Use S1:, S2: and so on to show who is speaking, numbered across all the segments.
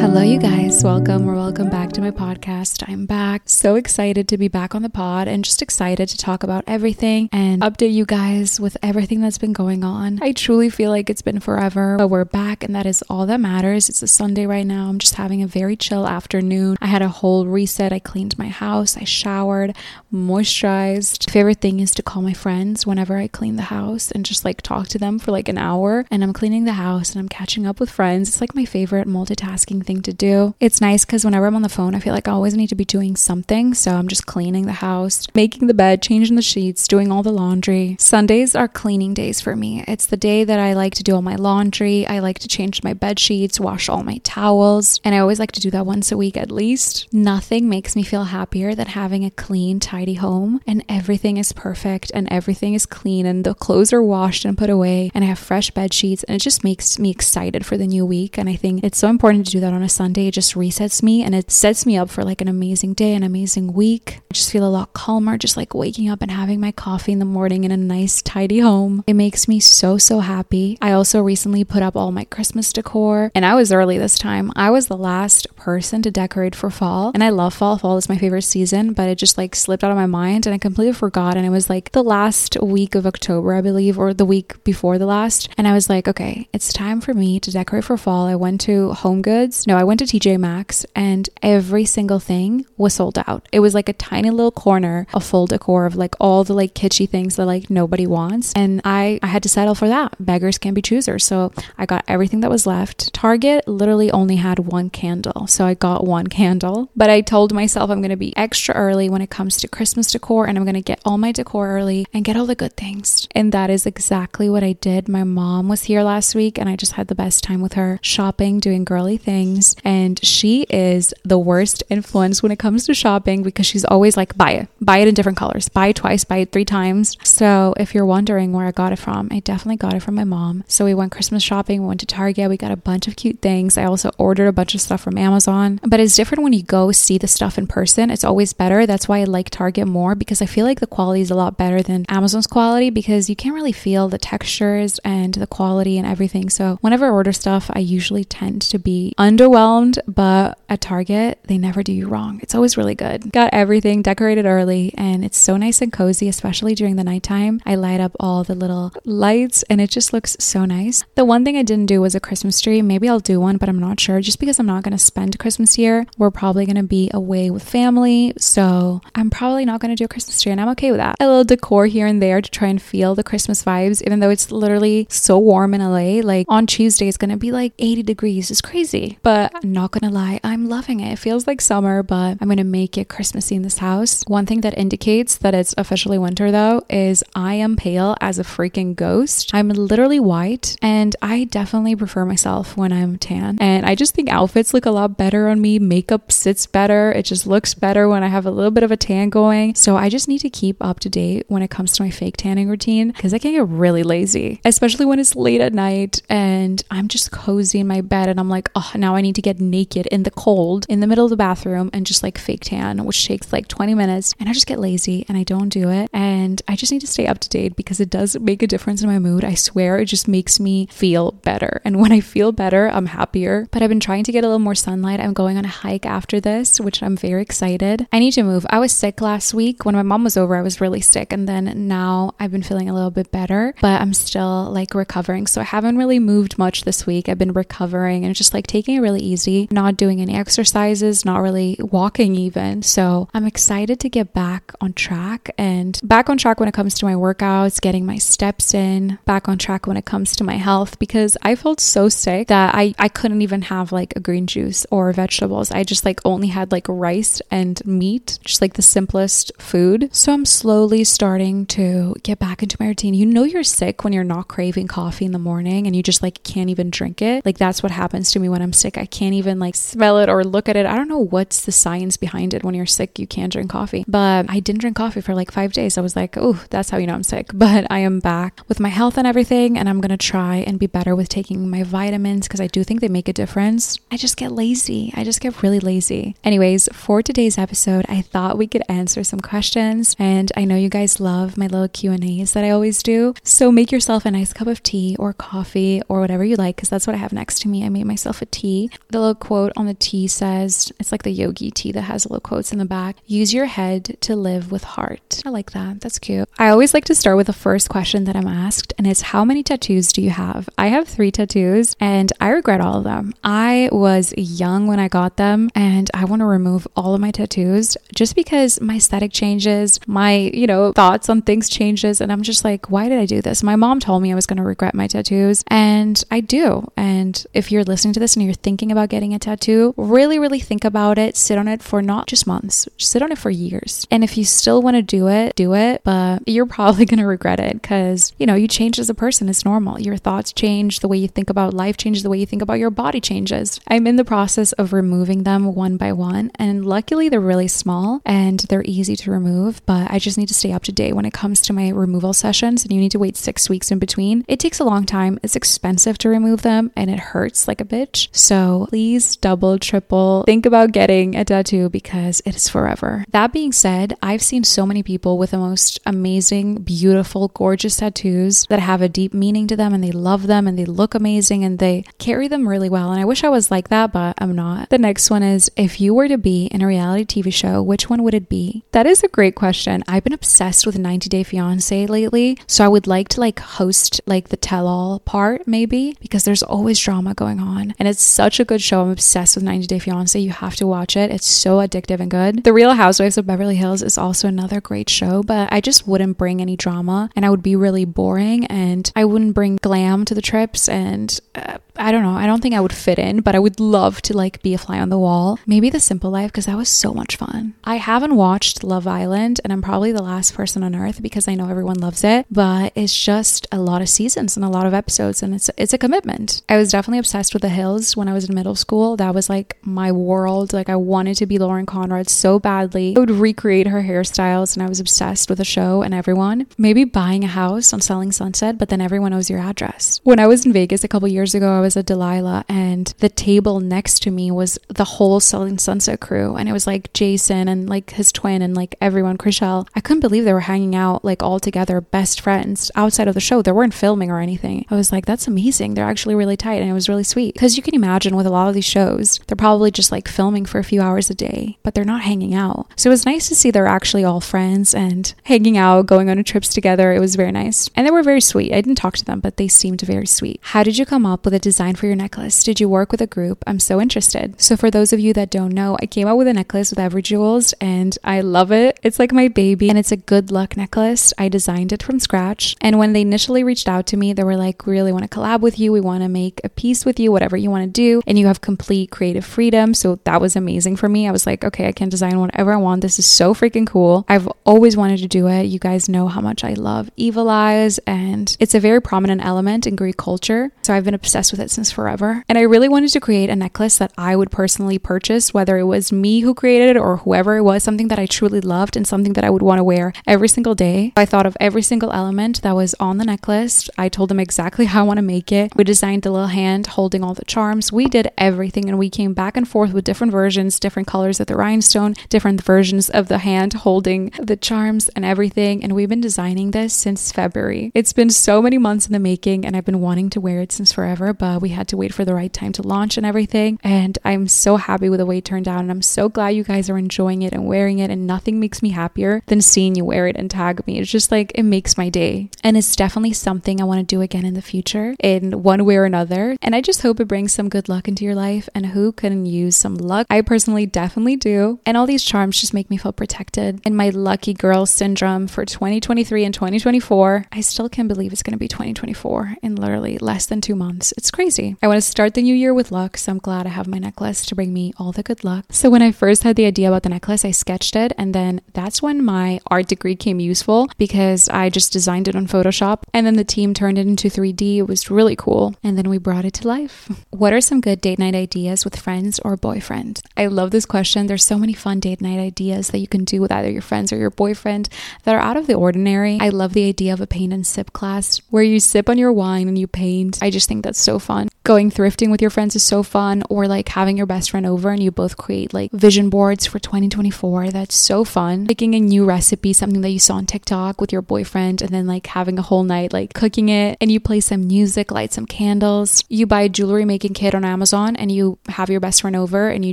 S1: Hello, you guys. Welcome or welcome back to my podcast. I'm back. So excited to be back on the pod and just excited to talk about everything and update you guys with everything that's been going on. I truly feel like it's been forever, but we're back and that is all that matters. It's a Sunday right now. I'm just having a very chill afternoon. I had a whole reset. I cleaned my house, I showered, moisturized. Favorite thing is to call my friends whenever I clean the house and just like talk to them for like an hour. And I'm cleaning the house and I'm catching up with friends. It's like my favorite multitasking to do. It's nice because whenever I'm on the phone, I feel like I always need to be doing something. So I'm just cleaning the house, making the bed, changing the sheets, doing all the laundry. Sundays are cleaning days for me. It's the day that I like to do all my laundry. I like to change my bed sheets, wash all my towels, and I always like to do that once a week at least. Nothing makes me feel happier than having a clean, tidy home and everything is perfect and everything is clean and the clothes are washed and put away and I have fresh bed sheets and it just makes me excited for the new week. And I think it's so important to do that on a Sunday. It just resets me and it sets me up for like an amazing day, an amazing week. I just feel a lot calmer, just like waking up and having my coffee in the morning in a nice, tidy home. It makes me so, so happy. I also recently put up all my Christmas decor and I was early this time. I was the last person to decorate for fall and I love fall. Fall is my favorite season, but it just like slipped out of my mind and I completely forgot. And it was like the last week of October, I believe, or the week before the last. And I was like, okay, it's time for me to decorate for fall. I went to Home Goods. No, I went to TJ Maxx and every single thing was sold out. It was like a tiny little corner of full decor of like all the like kitschy things that like nobody wants. And I, I had to settle for that. Beggars can be choosers. So I got everything that was left. Target literally only had one candle. So I got one candle. But I told myself I'm going to be extra early when it comes to Christmas decor and I'm going to get all my decor early and get all the good things. And that is exactly what I did. My mom was here last week and I just had the best time with her shopping, doing girly things. And she is the worst influence when it comes to shopping because she's always like, buy it, buy it in different colors, buy it twice, buy it three times. So if you're wondering where I got it from, I definitely got it from my mom. So we went Christmas shopping, we went to Target, we got a bunch of cute things. I also ordered a bunch of stuff from Amazon. But it's different when you go see the stuff in person. It's always better. That's why I like Target more because I feel like the quality is a lot better than Amazon's quality because you can't really feel the textures and the quality and everything. So whenever I order stuff, I usually tend to be underwhelmed, but at Target, they never do you wrong. It's always really good. Got everything decorated early and it's so nice and cozy, especially during the nighttime. I light up all the little lights and it just looks so nice. The one thing I didn't do was a Christmas tree. Maybe I'll do one, but I'm not sure just because I'm not going to spend Christmas here. We're probably going to be away with family. So I'm probably not going to do a Christmas tree and I'm okay with that. A little decor here and there to try and feel the Christmas vibes, even though it's literally so warm in LA. Like on Tuesday, it's going to be like 80 degrees. It's crazy. But I'm not to lie, I'm loving it. It feels like summer, but I'm to make it Christmassy in this house. One thing that indicates that it's officially winter though is I am pale as a freaking ghost. I'm literally white and I definitely prefer myself when I'm tan. And I just think outfits look a lot better on me. Makeup sits better. It just looks better when I have a little bit of a tan going. So I just need to keep up to date when it comes to my fake tanning routine because I can get really lazy, especially when it's late at night and I'm just cozy in my bed and I'm like, oh, now I need to get naked in the cold in the middle of the bathroom and just like fake tan, which takes like 20 minutes. And I just get lazy and I don't do it. And I just need to stay up to date because it does make a difference in my mood. I swear it just makes me feel better. And when I feel better, I'm happier. But I've been trying to get a little more sunlight. I'm going on a hike after this, which I'm very excited. I need to move. I was sick last week. When my mom was over, I was really sick. And then now I've been feeling a little bit better, but I'm still like recovering. So I haven't really moved much this week. I've been recovering and just like taking it really easy, not doing any exercises, not really walking even. So I'm excited to get back on track and back on track when it comes to my workouts, getting my steps in, back on track when it comes to my health because I felt so sick that I, I couldn't even have like a green juice or vegetables. I just like only had like rice and meat, just like the simplest food. So I'm slowly starting to get back into my routine. You know, you're sick when you're not craving coffee in the morning and you just like can't even drink it. Like that's what happens to me when I'm sick. I can't even like smell it or look at it. I don't know what's the science behind it. When you're sick, you can't drink coffee. But I didn't drink coffee for like five days. I was like, oh, that's how you know I'm sick. But I am back with my health and everything. And I'm going to try and be better with taking my vitamins because I do think they make a difference. I just get lazy. I just get really lazy. Anyways, for today's episode, I thought we could answer some questions. And I know you guys love my little Q&As that I always do. So make yourself a nice cup of tea or coffee or whatever you like because that's what I have next to me. I made myself a tea The little quote on the tea says, it's like the yogi tea that has little quotes in the back. Use your head to live with heart. I like that. That's cute. I always like to start with the first question that I'm asked, and it's how many tattoos do you have? I have three tattoos, and I regret all of them. I was young when I got them, and I want to remove all of my tattoos just because my aesthetic changes, my, you know, thoughts on things changes, and I'm just like, why did I do this? My mom told me I was going to regret my tattoos, and I do. And if you're listening to this and you're thinking about getting a tattoo, really, really think about it. Sit on it for not just months, sit on it for years. And if you still want to do it, do it, but you're probably going to regret it because, you know, you change as a person. It's normal. Your thoughts change, the way you think about life changes, the way you think about your body changes. I'm in the process of removing them one by one, and luckily they're really small and they're easy to remove, but I just need to stay up to date when it comes to my removal sessions, and you need to wait six weeks in between. It takes a long time, it's expensive to remove them, and it hurts like a bitch. So please double, triple think about getting a tattoo because it is forever. That being said, I've seen so many people with the most amazing, beautiful, gorgeous tattoos that have a deep meaning to them and they love them and they look amazing and they carry them really well. And I wish I was like that, but I'm not. The next one is if you were to be in a reality TV show, which one would it be? That is a great question. I've been obsessed with 90 Day Fiance lately, so I would like to like host like the tell all part maybe because there's always drama going on and it's such a good show. I'm obsessed with 90 Day Fiance. You have to watch it. It's so addictive and good. The Real Housewives of Beverly Hills is also another great show, but I just wouldn't bring any drama and I would be really boring and I wouldn't bring glam to the trips and uh, I don't know. I don't think I would fit in, but I would love to like be a fly on the wall. Maybe The Simple Life because that was so much fun. I haven't watched Love Island and I'm probably the last person on earth because I know everyone loves it, but it's just a lot of seasons and a lot of episodes and it's it's a commitment. I was definitely obsessed with The Hills when I was in middle school. That was like my world. Like I wanted to be Lauren Conrad so badly. I would recreate her hairstyles and I was obsessed with the show and everyone. Maybe buying a house on Selling Sunset, but then everyone knows your address. When I was in Vegas a couple years ago, I was at Delilah and the table next to me was the whole Selling Sunset crew and it was like Jason and like his twin and like everyone, Chrishell. I couldn't believe they were hanging out like all together, best friends outside of the show. They weren't filming or anything. I was like, that's amazing. They're actually really tight and it was really sweet. Because you can imagine with a lot of these shows, they're probably just like filming for a few hours a day, but they're not hanging out. So it was nice to see they're actually all friends and hanging out, going on trips together. It was very nice. And they were very sweet. I didn't talk to them, but they seemed very sweet. How did you come up with a design for your necklace? Did you work with a group? I'm so interested. So for those of you that don't know, I came out with a necklace with Evry Jewels and I love it. It's like my baby and it's a good luck necklace. I designed it from scratch. And when they initially reached out to me, they were like, we really want to collab with you. We want to make a piece with you, whatever you want to do. And you have complete creative freedom. So that was amazing for me. I was like, okay, I can design whatever I want. This is so freaking cool. I've always wanted to do it. You guys know how much I love evil eyes and it's a very prominent element in Greek culture. So I've been obsessed with it since forever. And I really wanted to create a necklace that I would personally purchase, whether it was me who created it or whoever it was, something that I truly loved and something that I would want to wear every single day. I thought of every single element that was on the necklace. I told them exactly how I want to make it. We designed the little hand holding all the charms. We did everything and we came back and forth with different versions, different colors of the rhinestone, different versions of the hand holding the charms and everything. And we've been designing this since February. It's been so many months in the making and I've been wanting to wear it since forever, but Uh, we had to wait for the right time to launch and everything. And I'm so happy with the way it turned out. And I'm so glad you guys are enjoying it and wearing it. And nothing makes me happier than seeing you wear it and tag me. It's just like, it makes my day. And it's definitely something I want to do again in the future in one way or another. And I just hope it brings some good luck into your life. And who couldn't use some luck? I personally definitely do. And all these charms just make me feel protected. And my lucky girl syndrome for 2023 and 2024, I still can't believe it's going to be 2024 in literally less than two months. It's crazy. I want to start the new year with luck. So I'm glad I have my necklace to bring me all the good luck. So when I first had the idea about the necklace, I sketched it. And then that's when my art degree came useful because I just designed it on Photoshop. And then the team turned it into 3D. It was really cool. And then we brought it to life. What are some good date night ideas with friends or boyfriend? I love this question. There's so many fun date night ideas that you can do with either your friends or your boyfriend that are out of the ordinary. I love the idea of a paint and sip class where you sip on your wine and you paint. I just think that's so fun. Going thrifting with your friends is so fun, or like having your best friend over and you both create like vision boards for 2024. That's so fun. Making a new recipe, something that you saw on TikTok with your boyfriend, and then like having a whole night like cooking it, and you play some music, light some candles. You buy a jewelry making kit on Amazon, and you have your best friend over, and you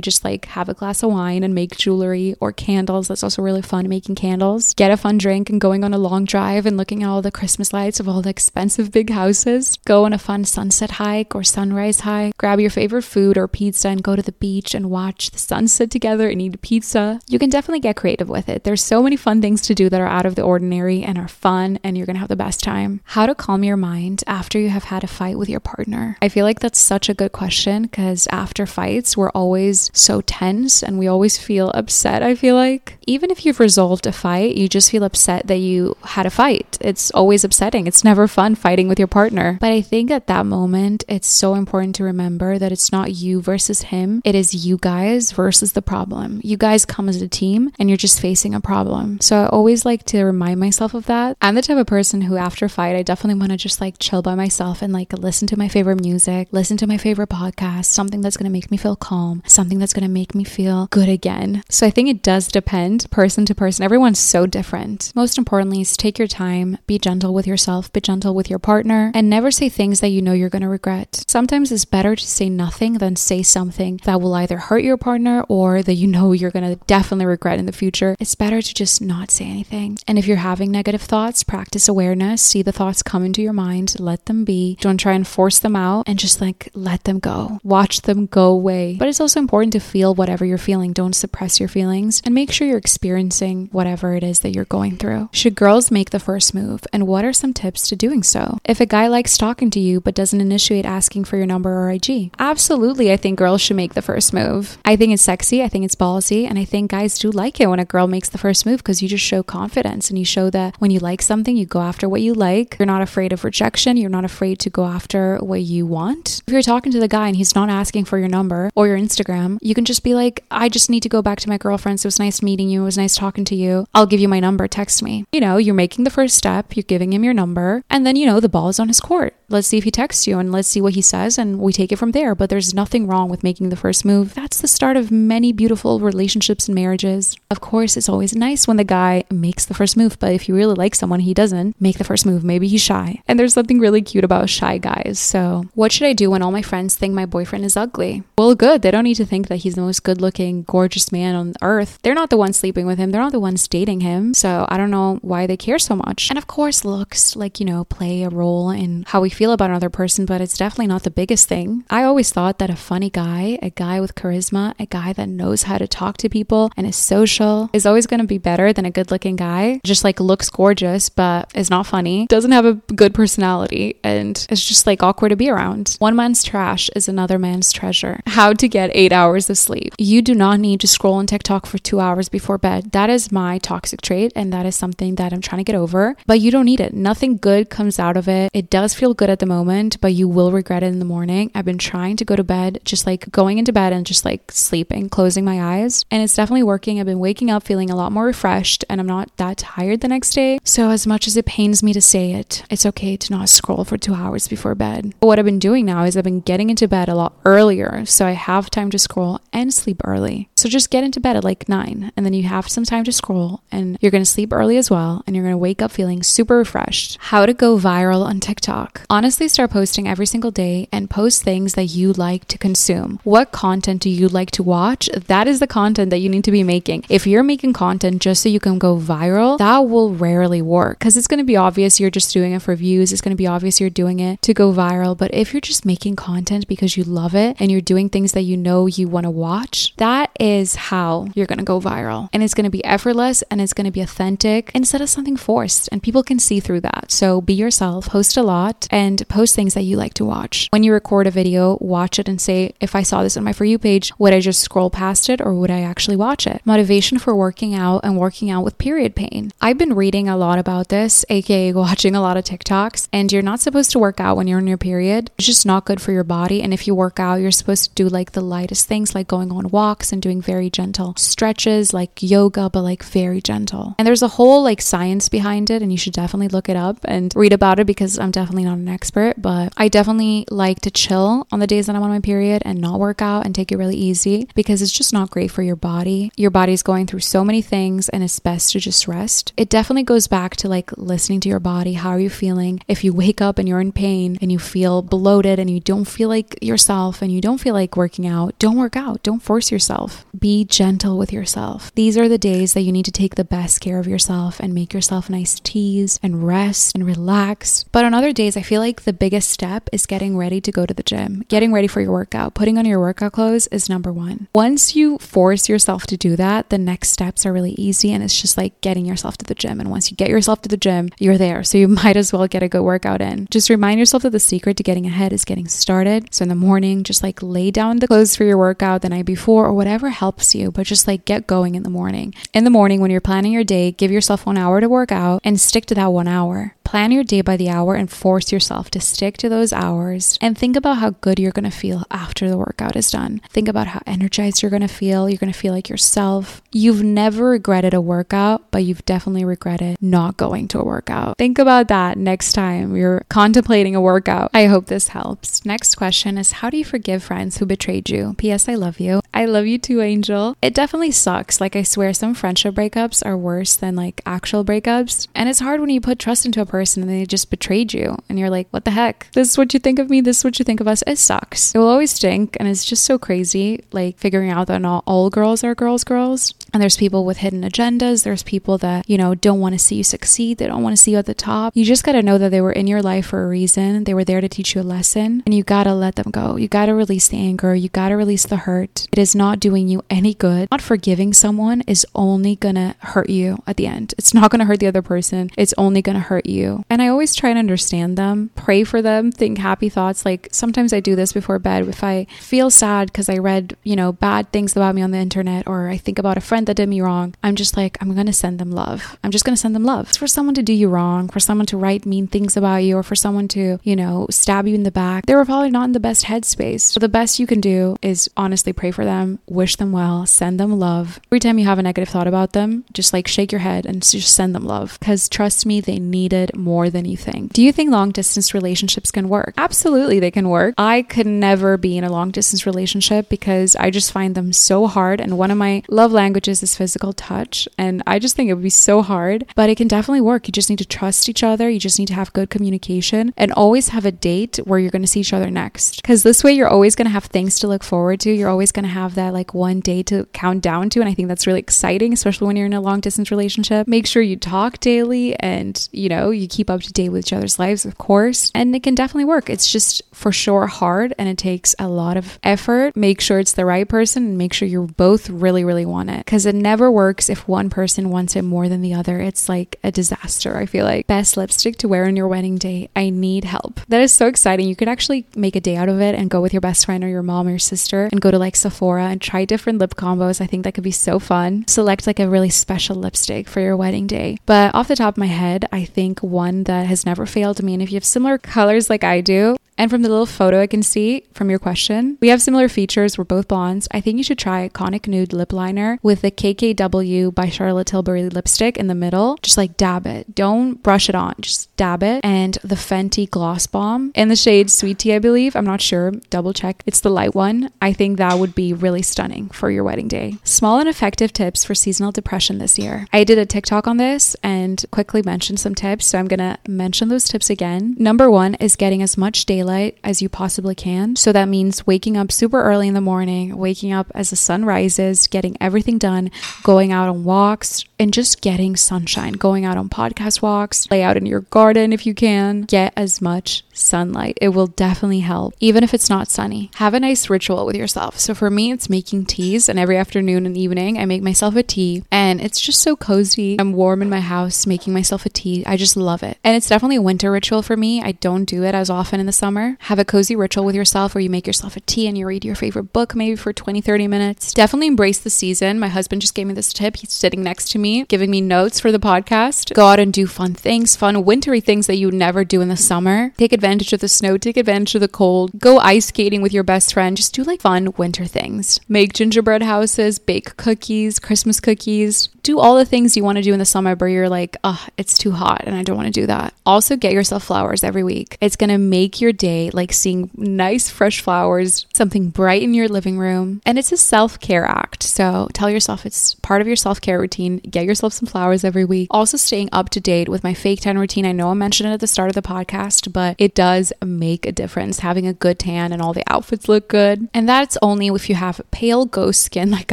S1: just like have a glass of wine and make jewelry or candles. That's also really fun making candles. Get a fun drink and going on a long drive and looking at all the Christmas lights of all the expensive big houses. Go on a fun sunset hike or sunrise high, Grab your favorite food or pizza and go to the beach and watch the sunset together and eat pizza. You can definitely get creative with it. There's so many fun things to do that are out of the ordinary and are fun, and you're gonna have the best time. How to calm your mind after you have had a fight with your partner. I feel like that's such a good question because after fights, we're always so tense and we always feel upset. I feel like even if you've resolved a fight, you just feel upset that you had a fight. It's always upsetting. It's never fun fighting with your partner. But I think at that moment, it's so important to remember that it's not you versus him, it is you guys versus the problem. You guys come as a team and you're just facing a problem. So I always like to remind myself of that. I'm the type of person who, after a fight, I definitely want to just like chill by myself and like listen to my favorite music, listen to my favorite podcast, something that's going to make me feel calm, something that's going to make me feel good again. So I think it does depend person to person. Everyone's so different. Most importantly is take your time, be gentle with yourself, be gentle with your partner, and never say things that you know you're going to regret. Sometimes it's better to say nothing than say something that will either hurt your partner or that you know you're going to definitely regret in the future. It's better to just not say anything. And if you're having negative thoughts, practice awareness, see the thoughts come into your mind, let them be. Don't try and force them out and just like let them go. Watch them go away. But it's also important to feel whatever you're feeling. Don't suppress your feelings and make sure you're experiencing whatever it is that you're going through. Should girls make the first move? And what are some tips to doing so? If a guy likes talking to you but doesn't initiate asking for your number or IG, absolutely, I think girls should make the first move. I think it's sexy, I think it's ballsy, and I think guys do like it when a girl makes the first move because you just show confidence and you show that when you like something, you go after what you like. You're not afraid of rejection, you're not afraid to go after what you want. If you're talking to the guy and he's not asking for your number or your Instagram, you can just be like, I just need to go back to my girlfriends. It was nice meeting you. It was nice talking to you. I'll give you my number. Text me. You know, you're making the first step, you're giving him your number, and then, you know, the ball is on his court. Let's see if he texts you and let's see what he says, and we take it from there. But there's nothing wrong with making the first move. That's the start of many beautiful relationships and marriages. Of course, it's always nice when the guy makes the first move, but if you really like someone, he doesn't make the first move. Maybe he's shy. And there's something really cute about shy guys. So, what should I do when all my friends think my boyfriend is ugly? Well, good. They don't need to think that he's the most good looking, gorgeous man on earth. They're not the ones sleeping with him, they're not the ones dating him. So, I don't know why they care so much. And of course, looks like, you know, play a role in how we feel about another person, but it's definitely not the biggest thing. I always thought that a funny guy, a guy with charisma, a guy that knows how to talk to people and is social is always going to be better than a good looking guy. Just like looks gorgeous, but is not funny, doesn't have a good personality, and is just like awkward to be around. One man's trash is another man's treasure. How to get eight hours of sleep. You do not need to scroll on TikTok for two hours before bed. That is my toxic trait, and that is something that I'm trying to get over. But you don't need it. Nothing good comes out of it. It does feel good at the moment, but you will regret it in the morning. I've been trying to go to bed, just like going into bed and just like sleeping, closing my eyes, and it's definitely working. I've been waking up feeling a lot more refreshed, and I'm not that tired the next day. So, as much as it pains me to say it, it's okay to not scroll for two hours before bed. But what I've been doing now is I've been getting into bed a lot earlier, so I have time to scroll and sleep early. So, just get into bed at like nine, and then you have some time to scroll, and you're gonna sleep early as well, and you're gonna wake up feeling super refreshed. How to go viral on TikTok. Honestly, start posting every single day and post things that you like to consume. What content do you like to watch? That is the content that you need to be making. If you're making content just so you can go viral, that will rarely work because it's to be obvious you're just doing it for views. It's to be obvious you're doing it to go viral. But if you're just making content because you love it and you're doing things that you know you want to watch, that is how you're going to go viral. And it's going to be effortless and it's going to be authentic instead of something forced. And people can see through that. So be yourself, post a lot, and post things that you like to watch. When you record a video, watch it and say, if I saw this on my For You page, would I just scroll past it or would I actually watch it? Motivation for working out and working out with period pain. I've been reading a lot about this, aka watching a lot of TikToks, and you're not supposed to work out when you're in your period. It's just not good for your body. And if you work out, you're supposed to do like the lightest things, like going on walks and doing very gentle stretches like yoga, but like very gentle. And there's a whole like science behind it, and you should definitely look it up and read about it because I'm definitely not an expert, but I definitely like to chill on the days that I'm on my period and not work out and take it really easy because it's just not great for your body. Your body's going through so many things and it's best to just rest. It definitely goes back to like listening to your body. How are you feeling? If you wake up and you're in pain and you feel bloated and you don't feel like yourself and you don't feel like working out, don't work out. Don't force yourself. Be gentle with yourself. These are the days that you need to take the best care of yourself and make yourself nice teas and rest and relax. But on other days, I feel like the biggest step is getting ready to go to the gym, getting ready for your workout. Putting on your workout clothes is number one. Once you force yourself to do that, the next steps are really easy and it's just like getting yourself to the gym. And once you get yourself to the gym, you're there. So you might as well get a good workout in. Just remind yourself that the secret to getting ahead is getting started. So in the morning, just like lay down the clothes for your workout the night before or whatever helps you, but just like get going in the morning. In the morning, when you're planning your day, give yourself one hour to work out and stick to that one hour. Plan your day by the hour and force yourself to stick to those hours and think about how good you're going to feel after the workout is done. Think about how energized you're going to feel. You're going to feel like yourself. You've never regretted a workout, but you've definitely regretted not going to a workout. Think about that next time you're contemplating a workout. I hope this helps. Next question is How do you forgive friends who betrayed you? P.S. I love you. I love you too, Angel. It definitely sucks. Like, I swear, some friendship breakups are worse than like actual breakups. And it's hard when you put trust into a person and they just betrayed you and you're like, what the heck? This is what you think of me. This is what you think of us. It sucks. It will always stink. And it's just so crazy, like figuring out that not all girls are girls, girls. And there's people with hidden agendas. There's people that, you know, don't want to see you succeed. They don't want to see you at the top. You just got to know that they were in your life for a reason. They were there to teach you a lesson and you got to let them go. You got to release the anger. You got to release the hurt. It is not doing you any good. Not forgiving someone is only going to hurt you at the end. It's not going to hurt the other person. It's only going to hurt you. And I always try to understand them, pray for them, think happy thoughts. Like sometimes I do this before bed. If I feel sad because I read, you know, bad things about me on the internet or I think about a friend that did me wrong, I'm just like, I'm going to send them love. I'm just going to send them love. It's for someone to do you wrong, for someone to write mean things about you, or for someone to, you know, stab you in the back. They were probably not in the best headspace. So the best you can do is honestly pray for them, wish them well, send them love. Every time you have a negative thought about them, just like shake your head and just send them love. Because trust me, they need it more than you think. Do you think long distance relationships can work? Absolutely, they can work. I could never be in a long distance relationship because I just find them so hard. And one of my love languages is this physical touch. And I just think it would be so hard, but it can definitely work. You just need to trust each other. You just need to have good communication and always have a date where you're going to see each other next. Because this way, you're always going to have things to look forward to. You're always going to have that like one day to count down to. And I think that's really exciting, especially when you're in a long distance relationship. Make sure you talk daily and, you know, you keep up to date with each other's lives, of course. And it can definitely work. It's just for sure hard and it takes a lot of effort. Make sure it's the right person and make sure you both really, really want it. Because it never works if one person wants it more than the other. It's like a disaster, I feel like. Best lipstick to wear on your wedding day. I need help. That is so exciting. You could actually make a day out of it and go with your best friend or your mom or your sister and go to like Sephora and try different lip combos. I think that could be so fun. Select like a really special lipstick for your wedding day. But off the top of my head, I think one that has never failed me, and if you have similar colors like I do, and from the little photo I can see from your question, we have similar features. We're both blondes. I think you should try Iconic Nude Lip Liner with the KKW by Charlotte Tilbury lipstick in the middle. Just like dab it. Don't brush it on. Just dab it. And the Fenty Gloss Bomb in the shade Sweet Tea, I believe. I'm not sure. Double check. It's the light one. I think that would be really stunning for your wedding day. Small and effective tips for seasonal depression this year. I did a TikTok on this and quickly mentioned some tips. So I'm going to mention those tips again. Number one is getting as much daylight as you possibly can. So that means waking up super early in the morning, waking up as the sun rises, getting everything done, going out on walks, and just getting sunshine, going out on podcast walks, lay out in your garden if you can. Get as much sunlight. It will definitely help, even if it's not sunny. Have a nice ritual with yourself. So for me, it's making teas, and every afternoon and evening, I make myself a tea, and it's just so cozy. I'm warm in my house making myself a tea. I just love it. And it's definitely a winter ritual for me. I don't do it as often in the summer summer. Have a cozy ritual with yourself where you make yourself a tea and you read your favorite book maybe for 20, 30 minutes. Definitely embrace the season. My husband just gave me this tip. He's sitting next to me, giving me notes for the podcast. Go out and do fun things, fun wintry things that you never do in the summer. Take advantage of the snow, take advantage of the cold. Go ice skating with your best friend. Just do like fun winter things. Make gingerbread houses, bake cookies, Christmas cookies. Do all the things you want to do in the summer, but you're like, oh, it's too hot and I don't want to do that. Also, get yourself flowers every week. It's going to make your day like seeing nice, fresh flowers, something bright in your living room. And it's a self care act. So tell yourself it's part of your self care routine. Get yourself some flowers every week. Also, staying up to date with my fake tan routine. I know I mentioned it at the start of the podcast, but it does make a difference having a good tan and all the outfits look good. And that's only if you have pale ghost skin like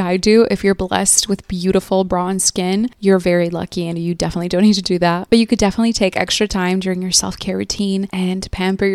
S1: I do. If you're blessed with beautiful bronze skin, you're very lucky and you definitely don't need to do that. But you could definitely take extra time during your self care routine and pamper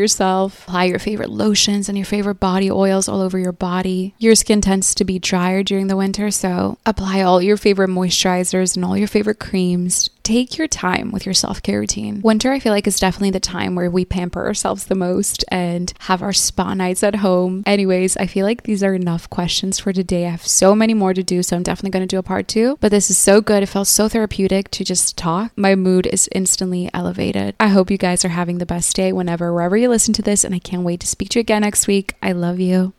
S1: yourself. Apply your favorite lotions and your favorite body oils all over your body. Your skin tends to be drier during the winter, so apply all your favorite moisturizers and all your favorite creams take your time with your self care routine. Winter, I feel like, is definitely the time where we pamper ourselves the most and have our spa nights at home. Anyways, I feel like these are enough questions for today. I have so many more to do, so I'm definitely going to do a part two. But this is so good. It felt so therapeutic to just talk. My mood is instantly elevated. I hope you guys are having the best day whenever, wherever you listen to this, and I can't wait to speak to you again next week. I love you.